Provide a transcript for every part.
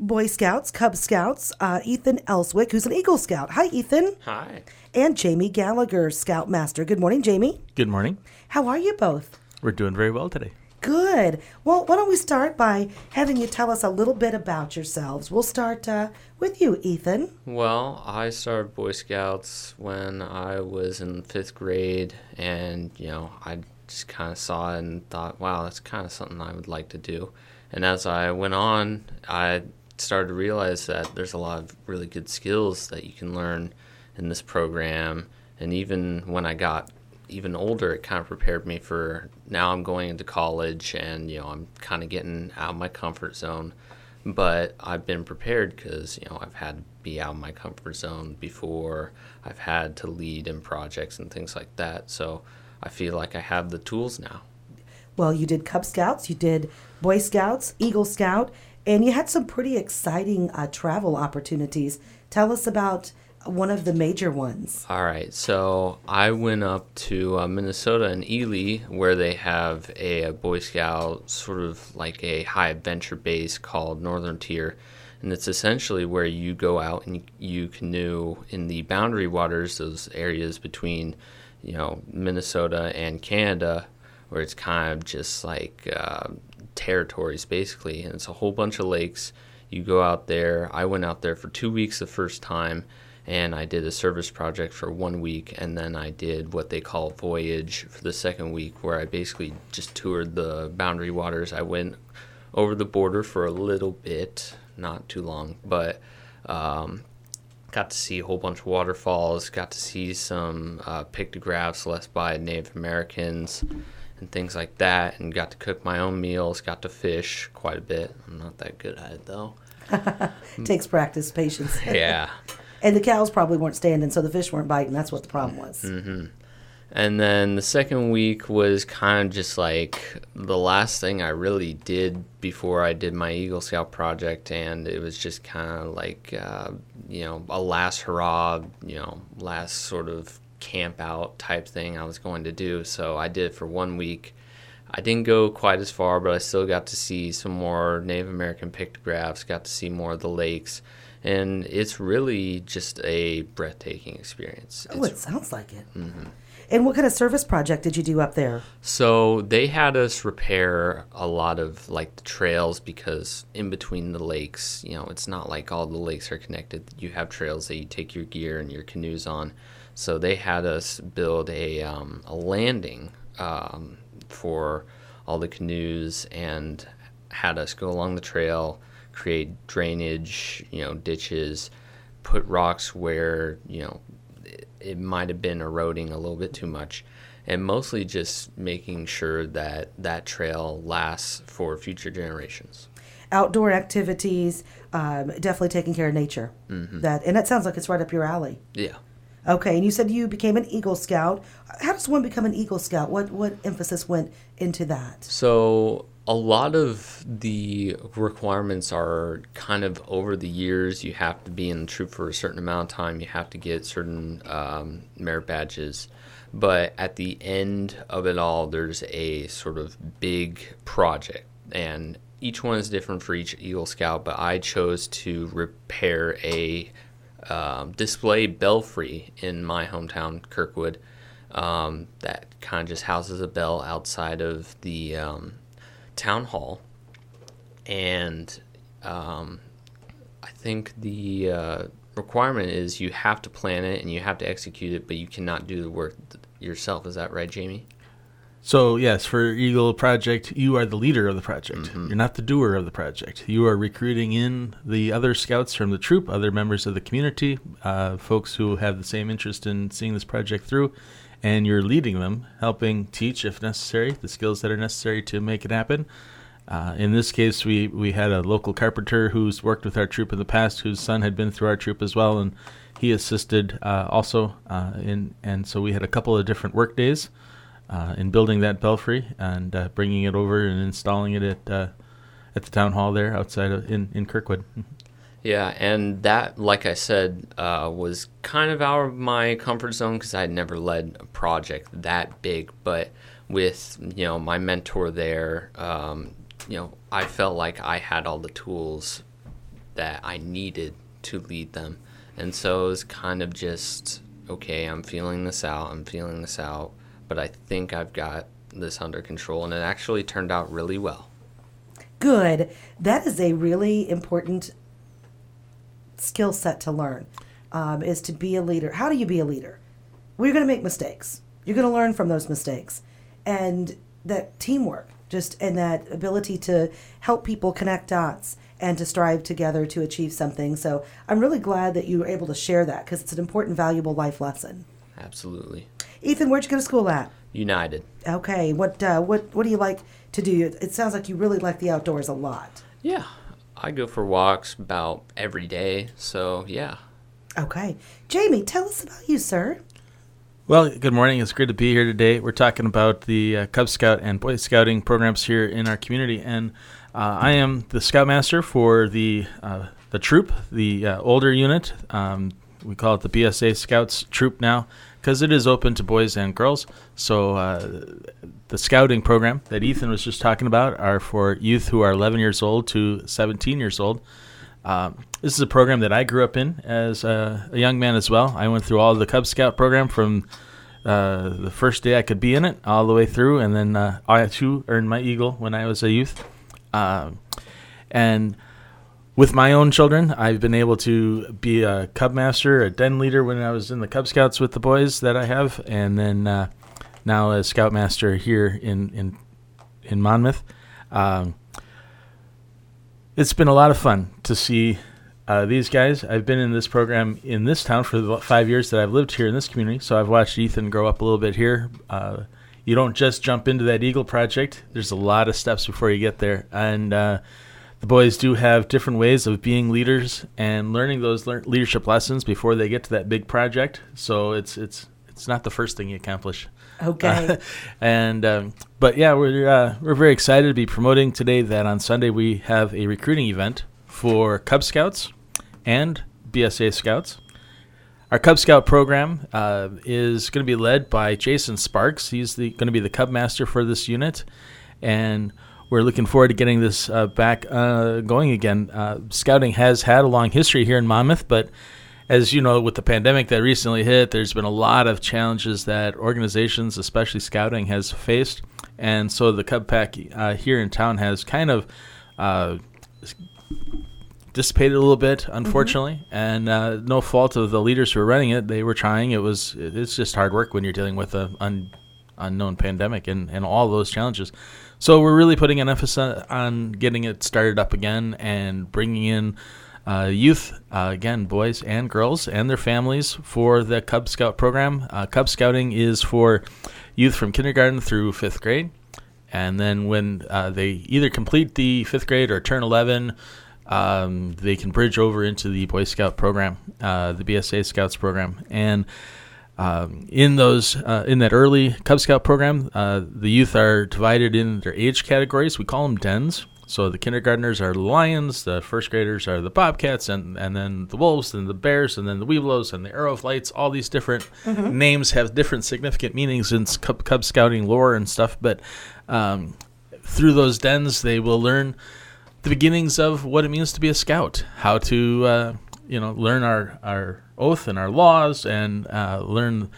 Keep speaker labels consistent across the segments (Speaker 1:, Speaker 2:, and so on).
Speaker 1: Boy Scouts, Cub Scouts, uh, Ethan Elswick, who's an Eagle Scout. Hi, Ethan.
Speaker 2: Hi.
Speaker 1: And Jamie Gallagher, Scoutmaster. Good morning, Jamie.
Speaker 3: Good morning.
Speaker 1: How are you both?
Speaker 3: We're doing very well today.
Speaker 1: Good. Well, why don't we start by having you tell us a little bit about yourselves? We'll start uh, with you, Ethan.
Speaker 2: Well, I started Boy Scouts when I was in fifth grade, and you know, I just kind of saw it and thought, wow, that's kind of something I would like to do. And as I went on, I started to realize that there's a lot of really good skills that you can learn in this program. And even when I got even older, it kind of prepared me for now I'm going into college and, you know, I'm kind of getting out of my comfort zone. But I've been prepared because, you know, I've had to be out of my comfort zone before. I've had to lead in projects and things like that. So I feel like I have the tools now.
Speaker 1: Well, you did Cub Scouts, you did Boy Scouts, Eagle Scout, and you had some pretty exciting uh, travel opportunities. Tell us about one of the major ones.
Speaker 2: All right, so I went up to uh, Minnesota and Ely, where they have a, a, Boy Scout sort of like a high adventure base called Northern Tier, and it's essentially where you go out and you, canoe in the boundary waters, those areas between, you know, Minnesota and Canada, where it's kind of just like uh, territories basically, and it's a whole bunch of lakes. You go out there. I went out there for two weeks the first time and I did a service project for one week, and then I did what they call voyage for the second week, where I basically just toured the boundary waters. I went over the border for a little bit, not too long, but um, got to see a whole bunch of waterfalls, got to see some uh, pictographs left by Native Americans and things like that, and got to cook my own meals, got to fish quite a bit. I'm not that good at it though.
Speaker 1: Takes practice, patience.
Speaker 2: yeah.
Speaker 1: And the cows probably weren't standing, so the fish weren't biting. That's what the problem was.
Speaker 2: Mm-hmm. And then the second week was kind of just like the last thing I really did before I did my Eagle Scout project, and it was just kind of like uh, you know a last hurrah, you know, last sort of camp out type thing I was going to do. So I did it for one week. I didn't go quite as far, but I still got to see some more Native American pictographs, got to see more of the lakes and it's really just a breathtaking experience.
Speaker 1: Oh,
Speaker 2: it's,
Speaker 1: it sounds like it.
Speaker 2: Mm-hmm.
Speaker 1: And what kind of service project did you do up there?
Speaker 2: So they had us repair a lot of like the trails because in between the lakes, you know, it's not like all the lakes are connected. You have trails that you take your gear and your canoes on. So they had us build a um, a landing um, for all the canoes and had us go along the trail create drainage, you know, ditches, put rocks where, you know, it, it might have been eroding a little bit too much and mostly just making sure that that trail lasts for future generations.
Speaker 1: Outdoor activities, um, definitely taking care of nature.
Speaker 2: Mm-hmm.
Speaker 1: That and that sounds like it's right up your alley.
Speaker 2: Yeah.
Speaker 1: Okay, and you said you became an Eagle Scout. How does one become an Eagle Scout? What what emphasis went into that?
Speaker 2: So a lot of the requirements are kind of over the years. You have to be in the troop for a certain amount of time. You have to get certain um, merit badges. But at the end of it all, there's a sort of big project. And each one is different for each Eagle Scout. But I chose to repair a um, display belfry in my hometown, Kirkwood, um, that kind of just houses a bell outside of the um, town hall, and um, I think the uh, requirement is you have to plan it and you have to execute it, but you cannot do the work yourself. Is that right, Jamie?
Speaker 3: So yes, for Eagle Project, you are the leader of the project. Mm-hmm. You're not the doer of the project. You are recruiting in the other scouts from the troop, other members of the community, uh, folks who have the same interest in seeing this project through, and you're leading them, helping teach, if necessary, the skills that are necessary to make it happen. Uh, in this case, we, we had a local carpenter who's worked with our troop in the past, whose son had been through our troop as well, and he assisted uh, also. Uh, in and so we had a couple of different work days uh, in building that belfry and uh, bringing it over and installing it at uh, at the town hall there outside of in in Kirkwood.
Speaker 2: Yeah, and that, like I said, uh, was kind of out of my comfort zone because I had never led a project that big. But with you know my mentor there, um, you know, I felt like I had all the tools that I needed to lead them. And so it was kind of just, okay, I'm feeling this out, I'm feeling this out, but I think I've got this under control. And it actually turned out really well.
Speaker 1: Good. That is a really important skill set to learn um, is to be a leader. How do you be a leader? We're going to make mistakes. You're going to learn from those mistakes. And that teamwork, just and that ability to help people connect dots and to strive together to achieve something. So I'm really glad that you were able to share that because it's an important, valuable life lesson.
Speaker 2: Absolutely.
Speaker 1: Ethan, where'd you go to school at?
Speaker 2: United.
Speaker 1: Okay. What uh, what what do you like to do? It sounds like you really like the outdoors a lot.
Speaker 2: Yeah. I go for walks about every day. So, yeah.
Speaker 1: Okay. Jamie, tell us about you, sir.
Speaker 3: Well, good morning. It's great to be here today. We're talking about the uh, Cub Scout and Boy Scouting programs here in our community, and uh, I am the Scoutmaster for the uh, the troop, the uh, older unit. Um, we call it the BSA Scouts troop now because it is open to boys and girls. So uh, the scouting program that Ethan was just talking about are for youth who are 11 years old to 17 years old. Um, this is a program that I grew up in as a, a, young man as well. I went through all the Cub Scout program from uh, the first day I could be in it all the way through, and then uh, I too earned my eagle when I was a youth. Um, and with my own children, I've been able to be a Cub Master, a den leader when I was in the Cub Scouts with the boys that I have, and then uh, now a Scoutmaster here in in in Monmouth. Um, it's been a lot of fun to see uh, these guys. I've been in this program in this town for the five years that I've lived here in this community, so I've watched Ethan grow up a little bit here. Uh, you don't just jump into that Eagle project. There's a lot of steps before you get there, and uh, the boys do have different ways of being leaders and learning those le- leadership lessons before they get to that big project. So it's it's it's not the first thing you accomplish.
Speaker 1: Okay.
Speaker 3: Uh, and um, but yeah, we're uh, we're very excited to be promoting today that on Sunday we have a recruiting event for Cub Scouts and BSA Scouts. Our Cub Scout program uh, is going to be led by Jason Sparks. He's going to be the Cub Master for this unit, and we're looking forward to getting this uh, back uh, going again. Uh, scouting has had a long history here in Monmouth, but as you know, with the pandemic that recently hit, there's been a lot of challenges that organizations, especially scouting, has faced, and so the Cub Pack uh, here in town has kind of uh, dissipated a little bit, unfortunately, mm-hmm. and uh, no fault of the leaders who were running it. They were trying. It was it's just hard work when you're dealing with an un, unknown pandemic and, and all those challenges. So we're really putting an emphasis on getting it started up again and bringing in uh, youth, uh, again, boys and girls and their families for the Cub Scout program. Uh, Cub Scouting is for youth from kindergarten through fifth grade. And then when uh, they either complete the fifth grade or turn 11, um, they can bridge over into the Boy Scout program, uh, the BSA Scouts program. And um, in those, uh, in that early Cub Scout program, the youth are divided in their age categories. We call them dens. So the kindergartners are the lions, the first graders are the bobcats, and, and then the wolves, and the bears, and then the webelos, and the arrow of lights. All these different mm-hmm. names have different significant meanings in Cub, Cub Scouting lore and stuff. But um, through those dens, they will learn the beginnings of what it means to be a scout, how to uh, you know learn our our oath and our laws, and uh, learn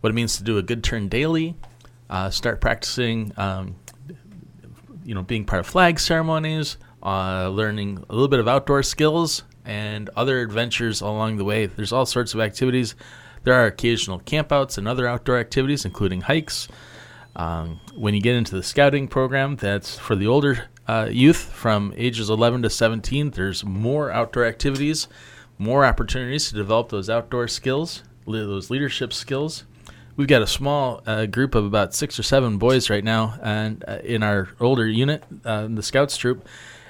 Speaker 3: what it means to do a good turn daily. Uh, start practicing. Um, you know, being part of flag ceremonies, uh, learning a little bit of outdoor skills, and other adventures along the way. There's all sorts of activities. There are occasional campouts and other outdoor activities, including hikes. Um, when you get into the scouting program, that's for the older uh, youth from ages 11 to 17. There's more outdoor activities, more opportunities to develop those outdoor skills, those leadership skills we've got a small uh, group of about six or seven boys right now, and uh, in our older unit, uh, the Scouts troop.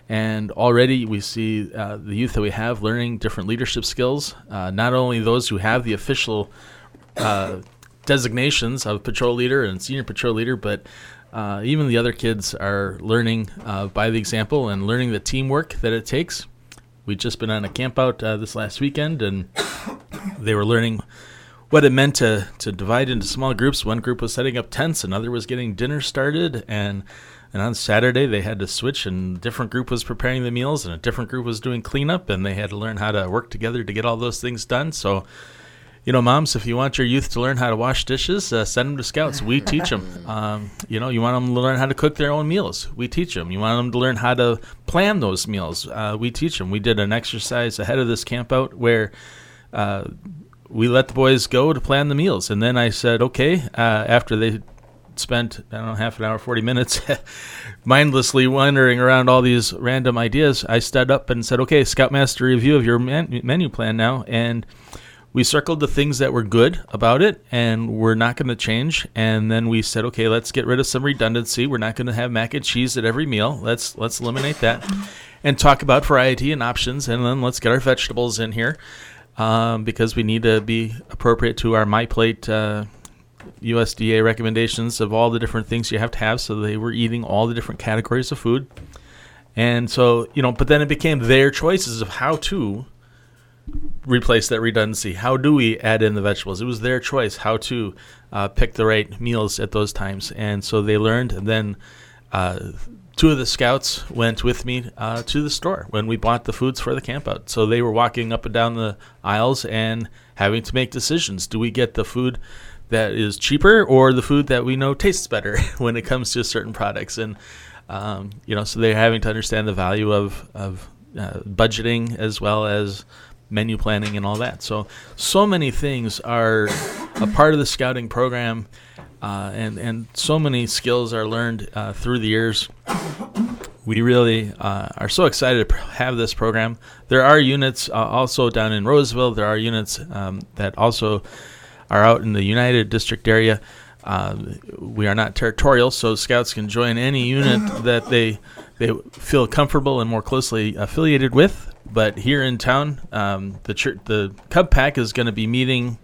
Speaker 3: And already we see uh, the youth that we have learning different leadership skills. Uh, not only those who have the official uh, designations of patrol leader and senior patrol leader, but even the other kids are learning by the example and learning the teamwork that it takes. We've just been on a camp out uh, this last weekend, and they were learning what it meant to to divide into small groups. One group was setting up tents, another was getting dinner started, and And on Saturday, they had to switch, and a different group was preparing the meals, and a different group was doing cleanup, and they had to learn how to work together to get all those things done. So, you know, moms, if you want your youth to learn how to wash dishes, uh, send them to Scouts. We teach them. Um, you know, you want them to learn how to cook their own meals. We teach them. You want them to learn how to plan those meals. Uh, we teach them. We did an exercise ahead of this camp out where uh, we let the boys go to plan the meals, and then I said, okay, uh, after they spent I don't know half an hour, forty minutes, mindlessly wandering around all these random ideas. I stood up and said, "Okay, Scoutmaster review of your man- menu plan now," and we circled the things that were good about it and we're not going to change. And then we said, "Okay, let's get rid of some redundancy. We're not going to have mac and cheese at every meal. Let's let's eliminate that." And talk about variety and options, and then let's get our vegetables in here um, because we need to be appropriate to our My Plate uh, USDA recommendations of all the different things you have to have. So they were eating all the different categories of food. And so, you know, but then it became their choices of how to replace that redundancy. How do we add in the vegetables? It was their choice how to uh, pick the right meals at those times. And so they learned. And then uh, two of the scouts went with me uh, to the store when we bought the foods for the campout. So they were walking up and down the aisles and having to make decisions. Do we get the food that is cheaper or the food that we know tastes better when it comes to certain products and um, you know so they're having to understand the value of of uh, budgeting as well as menu planning and all that so so many things are a part of the scouting program uh, and and so many skills are learned uh, through the years we really uh, are so excited to have this program. There are units uh, also down in Roseville. There are units um, that also are out in the United District area. Uh, we are not territorial, so scouts can join any unit that they they feel comfortable and more closely affiliated with. But here in town, um, the the Cub Pack is going to be meeting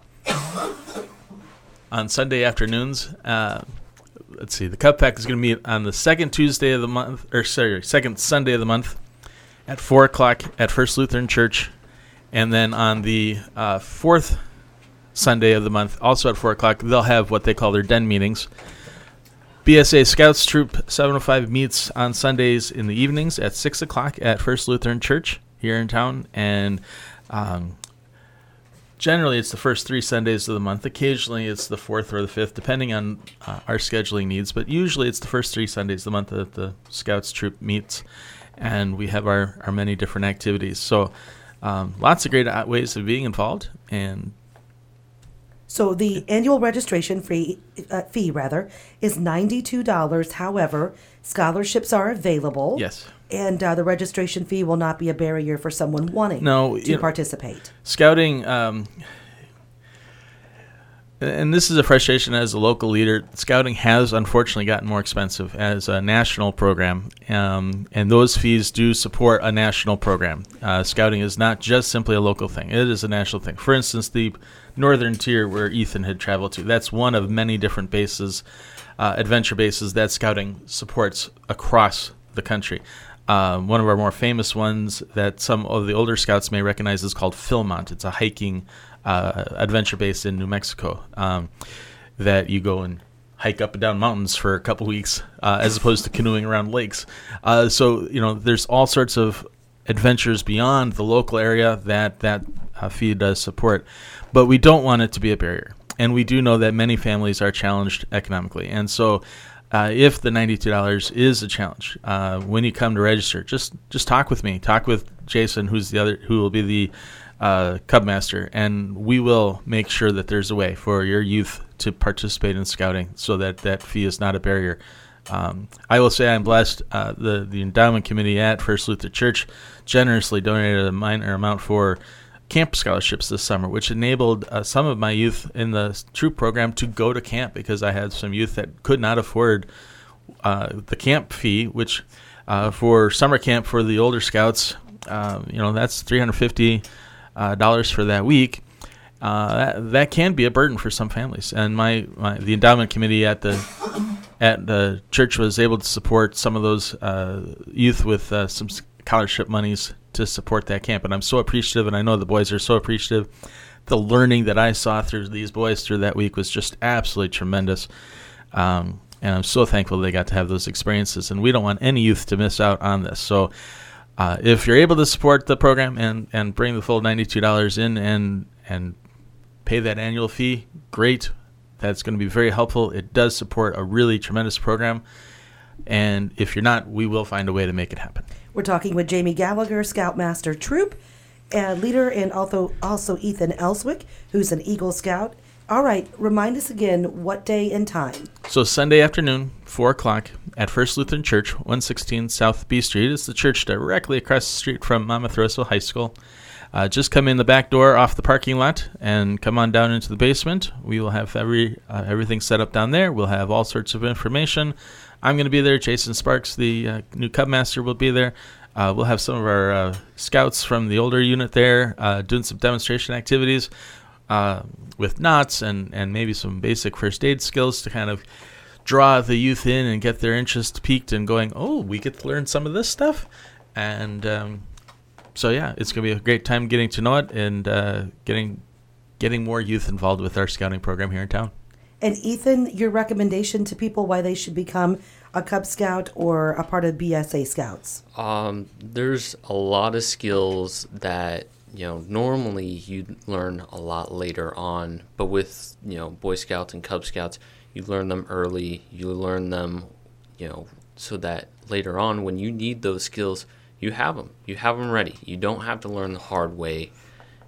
Speaker 3: on Sunday afternoons. Uh, let's see, the Cub Pack is going to meet on the second Tuesday of the month, or sorry, second Sunday of the month, at four o'clock at First Lutheran Church, and then on the uh, fourth Sunday of the month, also at 4 o'clock, they'll have what they call their den meetings. BSA Scouts Troop 705 meets on Sundays in the evenings at 6 o'clock at First Lutheran Church here in town. And um, generally, it's the first three Sundays of the month. Occasionally, it's the fourth or the fifth, depending on uh, our scheduling needs. But usually, it's the first three Sundays of the month that the Scouts Troop meets. And we have our, our many different activities. So, um, lots of great uh, ways of being involved. And
Speaker 1: so the annual registration fee, uh, fee rather, is ninety-two dollars. However, scholarships are available.
Speaker 3: Yes.
Speaker 1: And uh, the registration fee will not be a barrier for someone wanting
Speaker 3: No,
Speaker 1: to participate.
Speaker 3: scouting um, and this is a frustration as a local leader. Scouting has unfortunately gotten more expensive as a national program um, and those fees do support a national program. Uh, scouting is not just simply a local thing. It is a national thing. For instance the northern tier where ethan had traveled to that's one of many different bases uh, adventure bases that scouting supports across the country um, one of our more famous ones that some of the older scouts may recognize is called Philmont. It's a hiking uh, adventure base in New Mexico um, that you go and hike up and down mountains for a couple weeks uh, as opposed to canoeing around lakes. Uh, so, you know, there's all sorts of adventures beyond the local area that that uh, fee does support. But we don't want it to be a barrier. And we do know that many families are challenged economically. And so, uh, if the ninety-two dollars is a challenge, uh, when you come to register, just just talk with me. Talk with Jason, who's the other, who will be the uh, Cub Master, and we will make sure that there's a way for your youth to participate in scouting, so that that fee is not a barrier. Um, I will say I'm blessed. Uh, the the endowment committee at First Lutheran Church generously donated a minor amount for camp scholarships this summer, which enabled uh, some of my youth in the troop program to go to camp because I had some youth that could not afford uh, the camp fee, which uh, for summer camp for the older scouts, uh, you know, that's three hundred fifty uh, dollars for that week. That, that can be a burden for some families, and my, my the endowment committee at the at the church was able to support some of those uh, youth with uh, some scholarship monies to support that camp, and I'm so appreciative, and I know the boys are so appreciative. The learning that I saw through these boys through that week was just absolutely tremendous. Um, And I'm so thankful they got to have those experiences. And we don't want any youth to miss out on this. So uh, if you're able to support the program and, and bring the full $92 in and, and pay that annual fee, great. That's going to be very helpful. It does support a really tremendous program. And if you're not, we will find a way to make it happen.
Speaker 1: We're talking with Jamie Gallagher, Scoutmaster Troop, and leader, and also also Ethan Elswick, who's an Eagle Scout. All right, remind us again what day and time.
Speaker 3: So Sunday afternoon, four o'clock at First Lutheran Church, one sixteen South B Street. It's the church directly across the street from Monmouth Roseville High School. Uh, just come in the back door off the parking lot and come on down into the basement. We will have every uh, everything set up down there. We'll have all sorts of information. I'm going to be there. Jason Sparks, the uh, new Cub Master, will be there. Uh, we'll have some of our uh, scouts from the older unit there uh, doing some demonstration activities with knots and, and maybe some basic first aid skills to kind of draw the youth in and get their interest piqued and going, oh, we get to learn some of this stuff. And um, so yeah, it's gonna be a great time getting to know it and uh, getting getting more youth involved with our scouting program here in town.
Speaker 1: And Ethan, your recommendation to people why they should become a Cub Scout or a part of BSA Scouts?
Speaker 2: Um, there's a lot of skills that you know normally you learn a lot later on, but with you know Boy Scouts and Cub Scouts, you learn them early. You learn them, you know, so that later on when you need those skills you have them. You have them ready. You don't have to learn the hard way,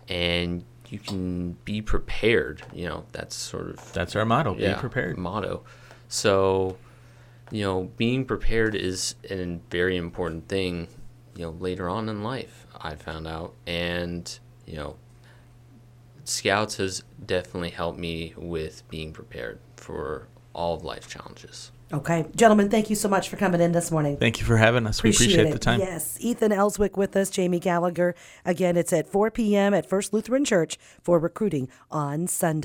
Speaker 2: and you can be prepared. You know, that's sort of
Speaker 3: that's our motto. Yeah, be prepared.
Speaker 2: Motto. So, you know, being prepared is a very important thing. You know, later on in life, I found out, and you know, Scouts has definitely helped me with being prepared for all of life challenges.
Speaker 1: Okay. Gentlemen, thank you so much for coming in this morning.
Speaker 3: Thank you for having us. Appreciate we appreciate
Speaker 1: it.
Speaker 3: the time.
Speaker 1: Yes. Ethan Elswick with us, Jamie Gallagher. Again, it's at 4 p.m. at First Lutheran Church for recruiting on Sunday.